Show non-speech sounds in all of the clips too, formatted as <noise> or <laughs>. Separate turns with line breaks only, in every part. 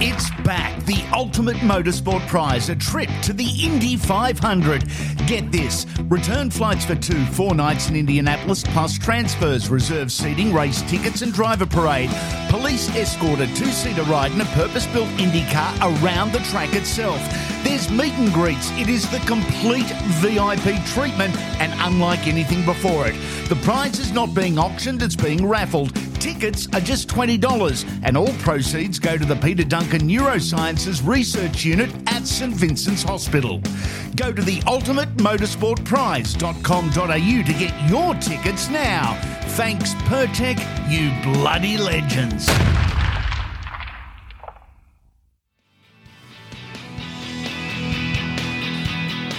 It's back, the ultimate motorsport prize, a trip to the Indy 500. Get this return flights for two, four nights in Indianapolis, plus transfers, reserved seating, race tickets, and driver parade. Police escort a two seater ride in a purpose built Indy car around the track itself. There's meet and greets. It is the complete VIP treatment, and unlike anything before it. The prize is not being auctioned, it's being raffled. Tickets are just $20, and all proceeds go to the Peter Duncan Neurosciences Research Unit at St Vincent's Hospital. Go to the ultimatemotorsportprize.com.au to get your tickets now. Thanks, Pertec, you bloody legends.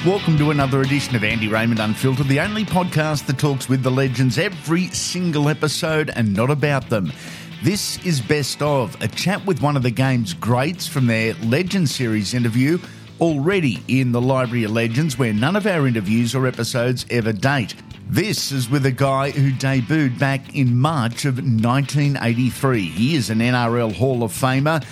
Welcome to another edition of Andy Raymond Unfiltered, the only podcast that talks with the legends every single episode and not about them. This is Best of, a chat with one of the game's greats from their Legend Series interview, already in the Library of Legends, where none of our interviews or episodes ever date. This is with a guy who debuted back in March of 1983. He is an NRL Hall of Famer.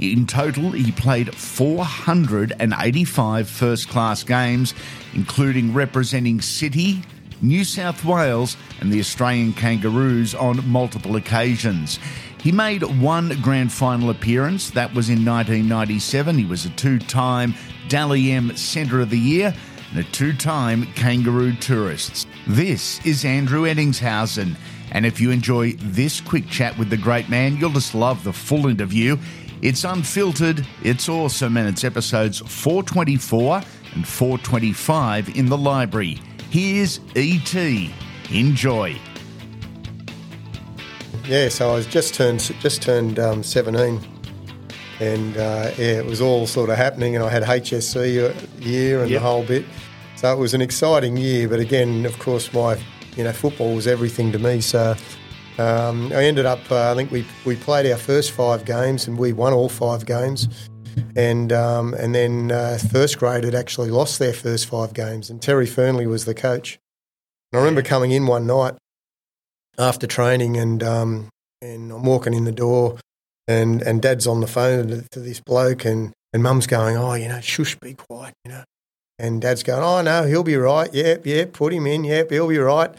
In total, he played 485 first class games, including representing City, New South Wales, and the Australian Kangaroos on multiple occasions. He made one grand final appearance, that was in 1997. He was a two time Dally M Centre of the Year and a two time Kangaroo Tourists. This is Andrew Ettingshausen. And if you enjoy this quick chat with the great man, you'll just love the full interview. It's unfiltered, it's awesome, and it's episodes 424 and 425 in the library. Here's E.T. Enjoy.
Yeah, so I was just turned just turned um, 17, and uh, yeah, it was all sort of happening, and I had HSC year and
Yep.
the whole bit. So it was an exciting year, but again, of course, my you know football was everything to me. So um, I ended up, uh, I think we we played our first five games, and we won all five games. And um, and then uh, first grade had actually lost their first five games, and Terry Fearnley was the coach. And I remember coming in one night after training, and um, and I'm walking in the door, and and Dad's on the phone to, to this bloke, and and Mum's going, oh, you know, shush, be quiet, you know, and Dad's going, oh no, he'll be right, yep, yep, put him in, yep, he'll be right,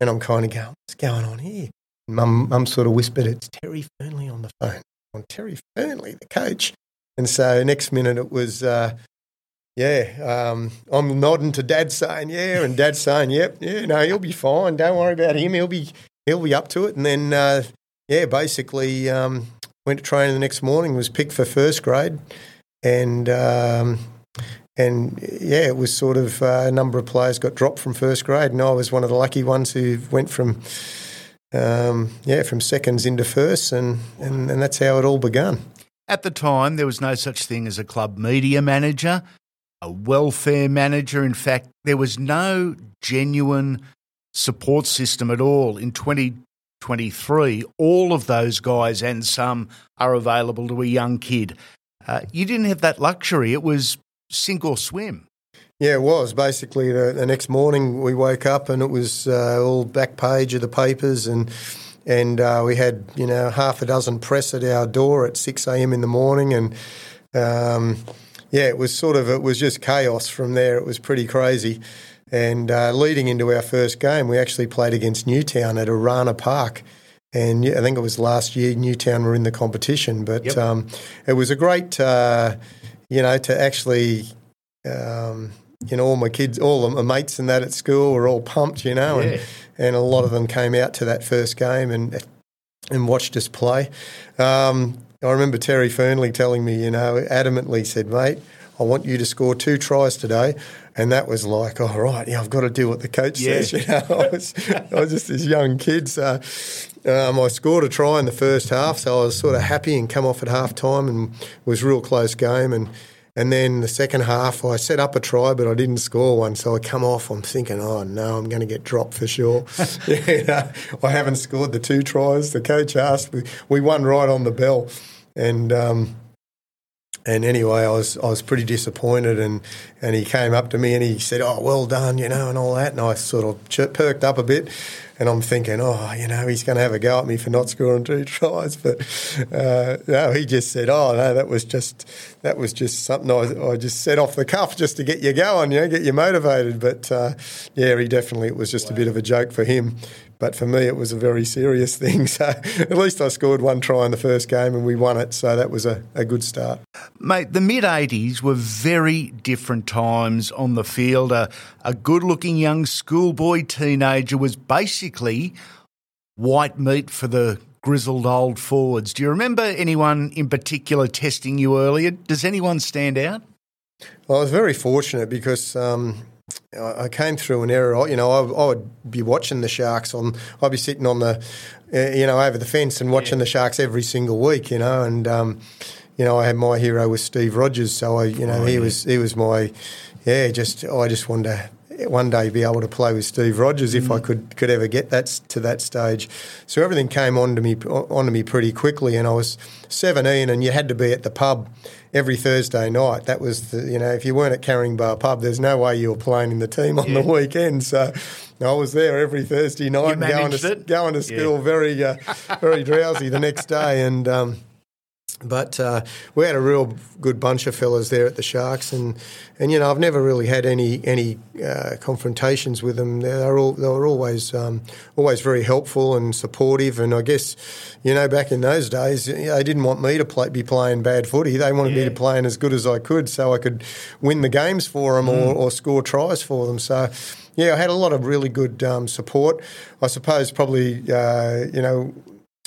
and I'm kind of going, what's going on here? Mum, Mum sort of whispered, it's Terry Fearnley on the phone, on Terry Fearnley, the coach, and so next minute it was. Uh, yeah, um, I'm nodding to Dad saying, yeah, and Dad saying, yep, yeah, no, he'll be fine. Don't worry about him. He'll be he'll be up to it. And then, uh, yeah, basically um, went to training the next morning. Was picked for first grade, and um, and yeah, it was sort of uh, a number of players got dropped from first grade, and I was one of the lucky ones who went from. Um, yeah, from seconds into first, and, and, and that's how it all began.
At the time, there was no such thing as a club media manager, a welfare manager. In fact, there was no genuine support system at all. In 2023, all of those guys and some are available to a young kid. Uh, you didn't have that luxury. It was sink or swim.
Yeah, it was. Basically, the, the next morning we woke up and it was uh, all back page of the papers, and and uh, we had you know half a dozen press at our door at six a.m. in the morning, and um, yeah, it was sort of it was just chaos from there. It was pretty crazy, and uh, leading into our first game, we actually played against Newtown at Arana Park. And I think it was last year Newtown were in the competition, but
Yep.
um, it was a great, uh, you know, to actually um, you know, all my kids, all my mates and that at school were all pumped, you know,
Yeah.
and, and a lot of them came out to that first game and and watched us play. Um, I remember Terry Fearnley telling me, you know, adamantly said, mate, I want you to score two tries today. And that was like, all right, yeah, I've got to do what the coach
Yeah.
says. <laughs> You know, I was, I was just this young kid. So um, I scored a try in the first half. So I was sort of happy and come off at half time and it was a real close game. And and then the second half, I set up a try, but I didn't score one. So I come off. I'm thinking, oh no, I'm going to get dropped for sure. <laughs> <laughs> you know, I haven't scored the two tries. The coach asked. We, we won right on the bell, and um, and anyway, I was I was pretty disappointed, and, and he came up to me and he said, "Oh, well done," you know, and all that, and I sort of perked up a bit, and I'm thinking, oh, you know, he's going to have a go at me for not scoring two <laughs> tries, but uh, no, he just said, oh no, that was just that was just something I, I just said off the cuff just to get you going, you know, get you motivated. But uh, yeah, he definitely it was just wow. a bit of a joke for him. But for me, it was a very serious <laughs> thing. So at least I scored one try in the first game and we won it. So that was a, a good start.
Mate, the mid 80s were very different times on the field. A, a good looking young schoolboy teenager was basically white meat for the grizzled old forwards. Do you remember anyone in particular testing you earlier? Does anyone stand out?
Well, I was very fortunate because um, I came through an era. You know, I, I, would be watching the Sharks on. I'd be sitting on the, uh, you know, over the fence and watching yeah. the Sharks every single week. You know, and um, you know, I had my hero was Steve Rogers. So I, you know, oh, he yeah. was he was my, yeah. Just I just wanted to one day be able to play with Steve Rogers if mm. I could could ever get that to that stage. So everything came onto me onto me pretty quickly, and I was 17, and you had to be at the pub every Thursday night. That was the, you know if you weren't at Caringbah Pub, there's no way you were playing in the team on yeah. the weekend. So I was there every Thursday night, and going to it? going to school yeah. very uh, very drowsy the next day, and. Um, but uh, we had a real good bunch of fellas there at the Sharks, and, and you know I've never really had any any uh, confrontations with them. They were all they were always um, always very helpful and supportive. And I guess you know back in those days they didn't want me to play, be playing bad footy. They wanted yeah. me to play as good as I could, so I could win the games for them mm. or, or, score tries for them. So yeah, I had a lot of really good um, support. I suppose probably uh, you know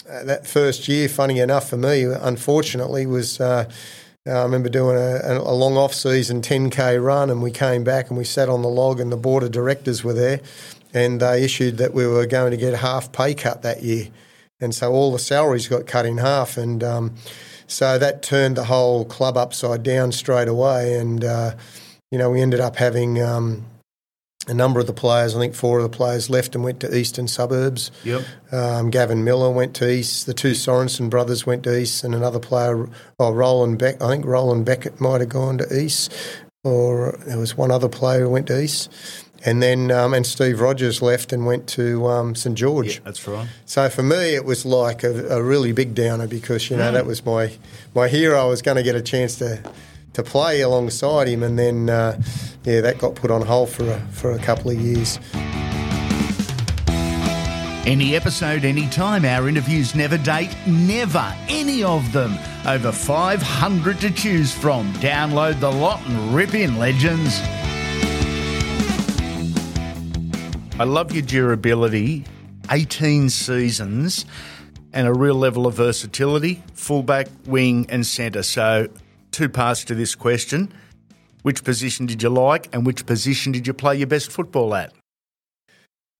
uh, that first year, funny enough for me, unfortunately, was uh, I remember doing a, a long off season 10k run, and we came back and we sat on the log, and the board of directors were there, and they issued that we were going to get half pay cut that year, and so all the salaries got cut in half, and um, so that turned the whole club upside down straight away, and uh, you know we ended up having. Um, a number of the players, I think four of the players left and went to eastern suburbs.
Yep.
Um, Gavin Miller went to East. The two Sorensen brothers went to East, and another player, oh, Roland Beck. I think Roland Beckett might have gone to East, or there was one other player who went to East. And then, um, and Steve Rogers left and went to um, St George.
Yeah, that's right.
So for me, it was like a, a really big downer because you know mm. that was my my hero. I was going to get a chance to to play alongside him, and then uh, yeah, that got put on hold for a, for a couple of years.
Any episode, anytime. Our interviews never date, never. Any of them. Over 500 to choose from. Download the lot and rip in, legends. I love your durability. 18 seasons and a real level of versatility, fullback, wing, and centre. So two parts to this question. Which position did you like, and which position did you play your best football at?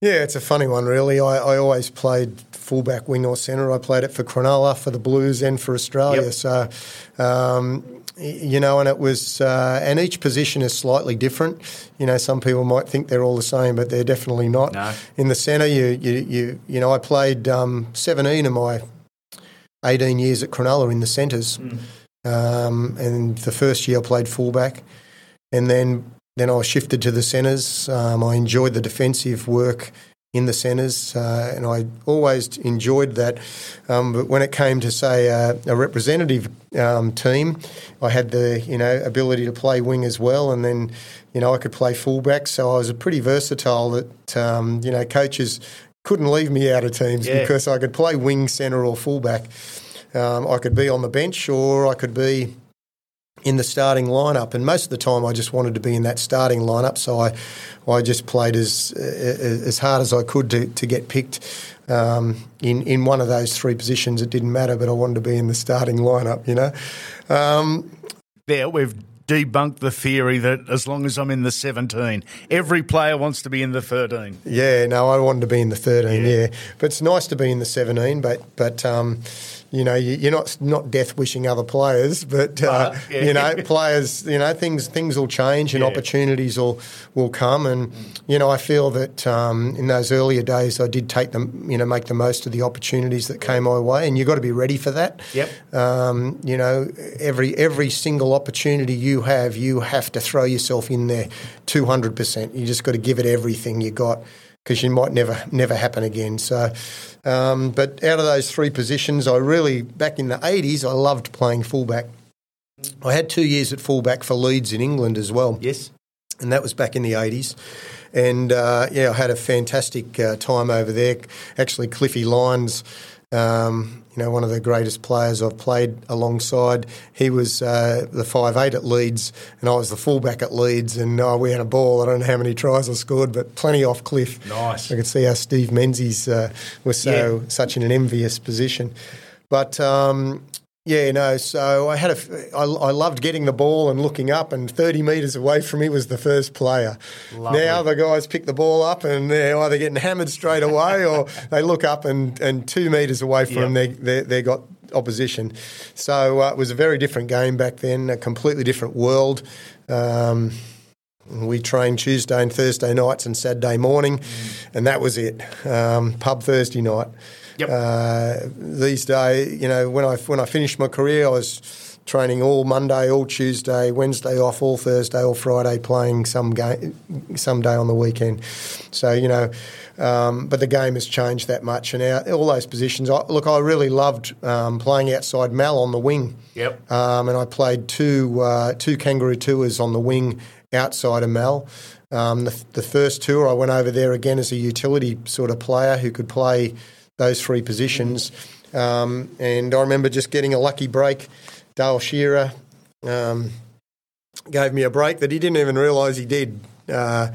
Yeah, it's a funny one, really. I, I always played fullback, wing, or centre. I played it for Cronulla, for the Blues, and for Australia. Yep. So, um, you know, and it was, uh, and each position is slightly different. You know, some people might think they're all the same, but they're definitely not.
No.
In the centre, you, you, you, you know, I played um, 17 of my 18 years at Cronulla in the centres. Mm. Um, and the first year I played fullback, and then then I shifted to the centres. Um, I enjoyed the defensive work in the centres, uh, and I always enjoyed that. Um, but when it came to say uh, a representative um, team, I had the you know ability to play wing as well, and then you know I could play fullback. So I was a pretty versatile. That um, you know coaches couldn't leave me out of teams yeah. because I could play wing, centre, or fullback. Um, I could be on the bench or I could be in the starting lineup. And most of the time, I just wanted to be in that starting lineup. So I, I just played as as hard as I could to, to get picked um, in in one of those three positions. It didn't matter, but I wanted to be in the starting lineup. You know. Um,
there, we've debunked the theory that as long as I'm in the 17, every player wants to be in the 13.
Yeah, no, I wanted to be in the 13. Yeah, yeah. but it's nice to be in the 17. But but um, you know, you, are not not death wishing other players, but uh, yeah. you know, players, you know, things things will change and yeah. opportunities will will come, and mm. you know, I feel that um, in those earlier days, I did take them, you know, make the most of the opportunities that came my way, and you've got to be ready for that.
Yep.
Um, you know, every every single opportunity you have, you have to throw yourself in there, two hundred percent. You just got to give it everything you got because you might never never happen again. So, um, but out of those three positions, I really back in the eighties, I loved playing fullback. I had two years at fullback for Leeds in England as well.
Yes,
and that was back in the eighties. And uh, yeah, I had a fantastic uh, time over there. Actually, Cliffy Lyons. Um, you know, one of the greatest players I've played alongside. He was uh, the five eight at Leeds, and I was the fullback at Leeds. And uh, we had a ball. I don't know how many tries I scored, but plenty off cliff.
Nice.
I could see how Steve Menzies uh, was so yeah. such in an envious position. But um, yeah, no. So I had a, I, I loved getting the ball and looking up, and 30 metres away from me was the first player. Lovely. Now the guys pick the ball up, and they're either getting hammered straight away, or <laughs> they look up and, and two metres away from yep. them, they, they they got opposition. So uh, it was a very different game back then, a completely different world. Um, we trained Tuesday and Thursday nights and Saturday morning, mm. and that was it. Um, pub Thursday night.
Yep.
Uh, these days, you know, when I when I finished my career, I was training all Monday, all Tuesday, Wednesday off, all Thursday, all Friday, playing some game, some day on the weekend. So you know, um, but the game has changed that much, and our, all those positions. I, look, I really loved um, playing outside Mal on the wing.
Yep.
Um, and I played two uh, two kangaroo tours on the wing outside of Mal. Um, the, the first tour, I went over there again as a utility sort of player who could play those three positions. Um, and I remember just getting a lucky break. Dale Shearer um, gave me a break that he didn't even realise he did. Uh,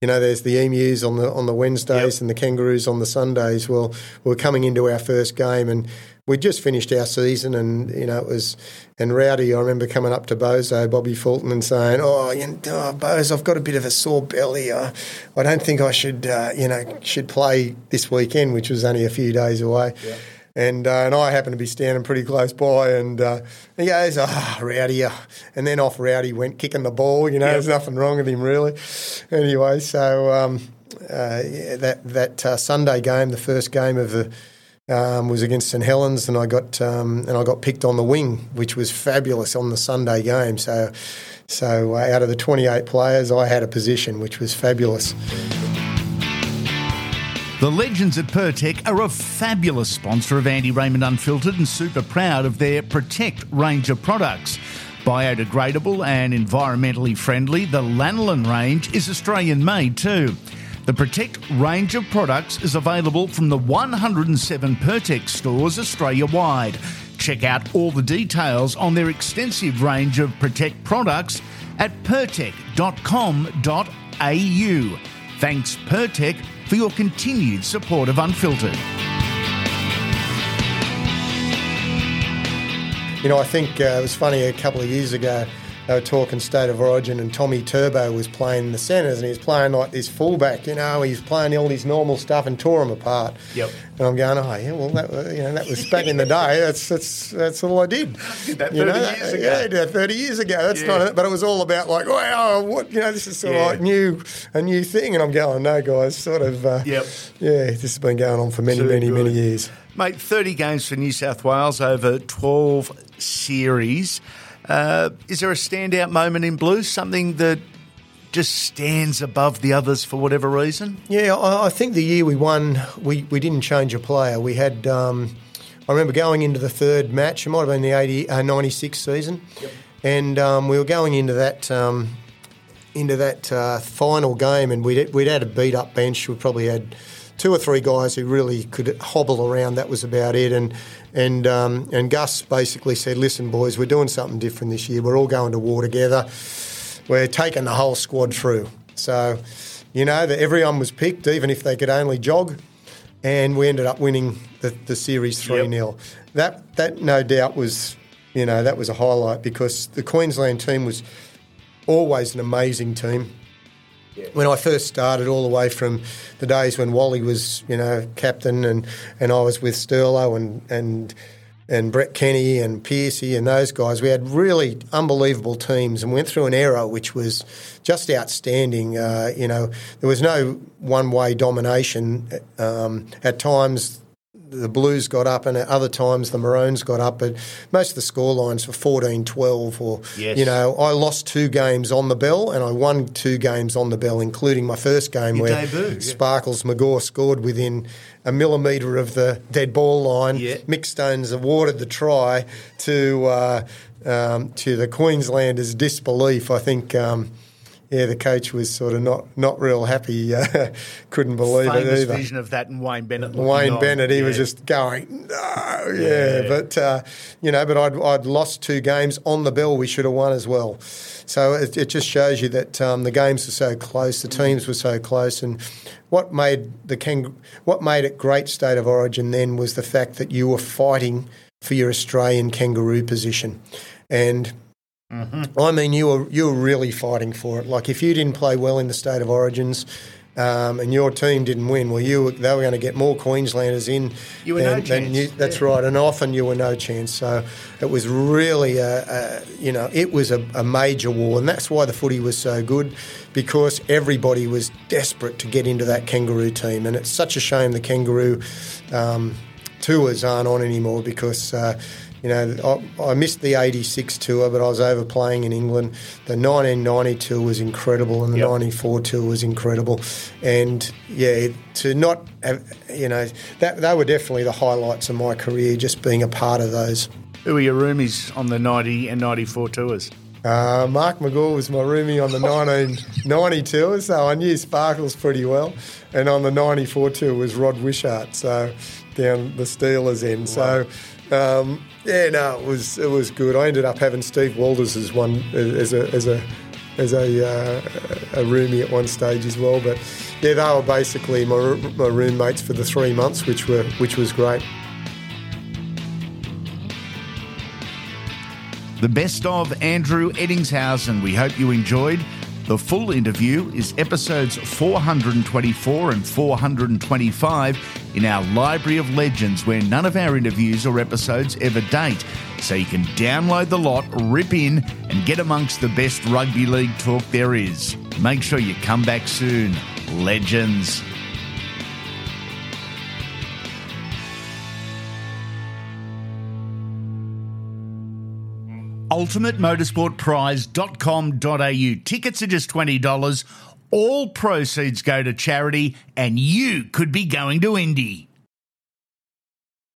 you know, there's the emus on the on the Wednesdays yep. and the kangaroos on the Sundays. Well, we are coming into our first game, and we just finished our season, and you know it was. And Rowdy, I remember coming up to Bozo, Bobby Fulton, and saying, "Oh, you know, oh, Bozo, I've got a bit of a sore belly. I, I don't think I should, uh, you know, should play this weekend, which was only a few days away." Yeah. And, uh, and I happened to be standing pretty close by, and uh, he goes, "Ah, oh, Rowdy," and then off Rowdy went kicking the ball. You know, yep. there's nothing wrong with him really. Anyway, so um, uh, yeah, that that uh, Sunday game, the first game of the um, was against St Helens, and I got um, and I got picked on the wing, which was fabulous on the Sunday game. So, so uh, out of the 28 players, I had a position, which was fabulous.
The legends at Pertec are a fabulous sponsor of Andy Raymond Unfiltered and super proud of their Protect range of products. Biodegradable and environmentally friendly, the Lanolin range is Australian made too. The Protect range of products is available from the 107 Pertec stores Australia wide. Check out all the details on their extensive range of Protect products at pertec.com.au. Thanks, Pertec, for your continued support of Unfiltered.
You know, I think uh, it was funny a couple of years ago they were talking state of origin, and Tommy Turbo was playing the centres, and he was playing like this fullback. You know, he's playing all his normal stuff and tore them apart.
Yep.
And I'm going, oh yeah, well, that, you know, that was back in the day. That's that's that's all I did. <laughs>
did that 30 you know, years ago.
Yeah, thirty years ago. That's yeah. not it. But it was all about like, wow, what you know, this is sort yeah. of like new a new thing. And I'm going, no, guys, sort of. Uh,
yep.
Yeah, this has been going on for many, Too many, good. many years.
Mate, 30 games for New South Wales over 12 series. Uh, is there a standout moment in blue? Something that just stands above the others for whatever reason?
Yeah, I, I think the year we won, we, we didn't change a player. We had, um, I remember going into the third match, it might have been the 80, uh, 96 season, yep. and um, we were going into that. Um, into that uh, final game, and we'd, we'd had a beat up bench. We probably had two or three guys who really could hobble around. That was about it. And and um, and Gus basically said, "Listen, boys, we're doing something different this year. We're all going to war together. We're taking the whole squad through." So, you know, that everyone was picked, even if they could only jog. And we ended up winning the, the series 3 0. Yep. That, that no doubt was, you know, that was a highlight because the Queensland team was always an amazing team. When I first started, all the way from the days when Wally was, you know, captain and, and I was with Sterlo and, and and Brett Kenny and Piercy and those guys. We had really unbelievable teams and went through an era which was just outstanding. Uh, you know, there was no one way domination. Um, at times, the Blues got up, and at other times the Maroons got up. But most of the score lines were 14 12. Or,
yes.
you know, I lost two games on the bell and I won two games on the bell, including my first game
Your
where
debut, yeah.
Sparkles McGaw scored within a millimetre of the dead ball line.
Yeah.
Mick Stones awarded the try to. Uh, um, to the Queenslanders' disbelief, I think um, yeah, the coach was sort of not not real happy. Uh, <laughs> couldn't believe
Famous
it either.
vision of that and Wayne Bennett.
Wayne
on.
Bennett, he was just going, no, yeah.
Yeah.
But, uh, you know, but I'd, I'd lost two games on the bell we should have won as well. So it, it just shows you that um, the games were so close, the teams were so close. And what made, the Kang- what made it great state of origin then was the fact that you were fighting for your Australian kangaroo position. And I mean, you were you were really fighting for it. Like if you didn't play well in the state of origins, um, and your team didn't win, well, you were, they were going to get more Queenslanders in.
You were no
than- than
chance,
you- that's
yeah.
right, and often you were no chance. So it was really a, a you know it was a, a major war, and that's why the footy was so good because everybody was desperate to get into that kangaroo team, and it's such a shame the kangaroo. Um, tours aren't on anymore because uh, you know I, I missed the '86 tour, but I was over playing in England. The 1990 tour was incredible, and the
Yep.
'94 tour was incredible. And yeah, to not have, you know that they were definitely the highlights of my career, just being a part of those.
Who were your roomies on the 90 and 94 tours?
Uh, Mark McGaw was my roomie on the 1990 tour, so I knew Sparkles pretty well. And on the 94 tour was Rod Wishart, so down the Steelers end. So, um, yeah, no, it was it was good. I ended up having Steve Walters as one as a as a as a, uh, a roomie at one stage as well. But yeah, they were basically my, my roommates for the three months, which were which was great.
The best of Andrew Ettingshausen. We hope you enjoyed. The full interview is episodes 424 and 425 in our Library of Legends, where none of our interviews or episodes ever date. So you can download the lot, rip in, and get amongst the best rugby league talk there is. Make sure you come back soon. Legends. ultimatemotorsportprize.com.au. Tickets are just $20. All proceeds go to charity, and you could be going to Indy.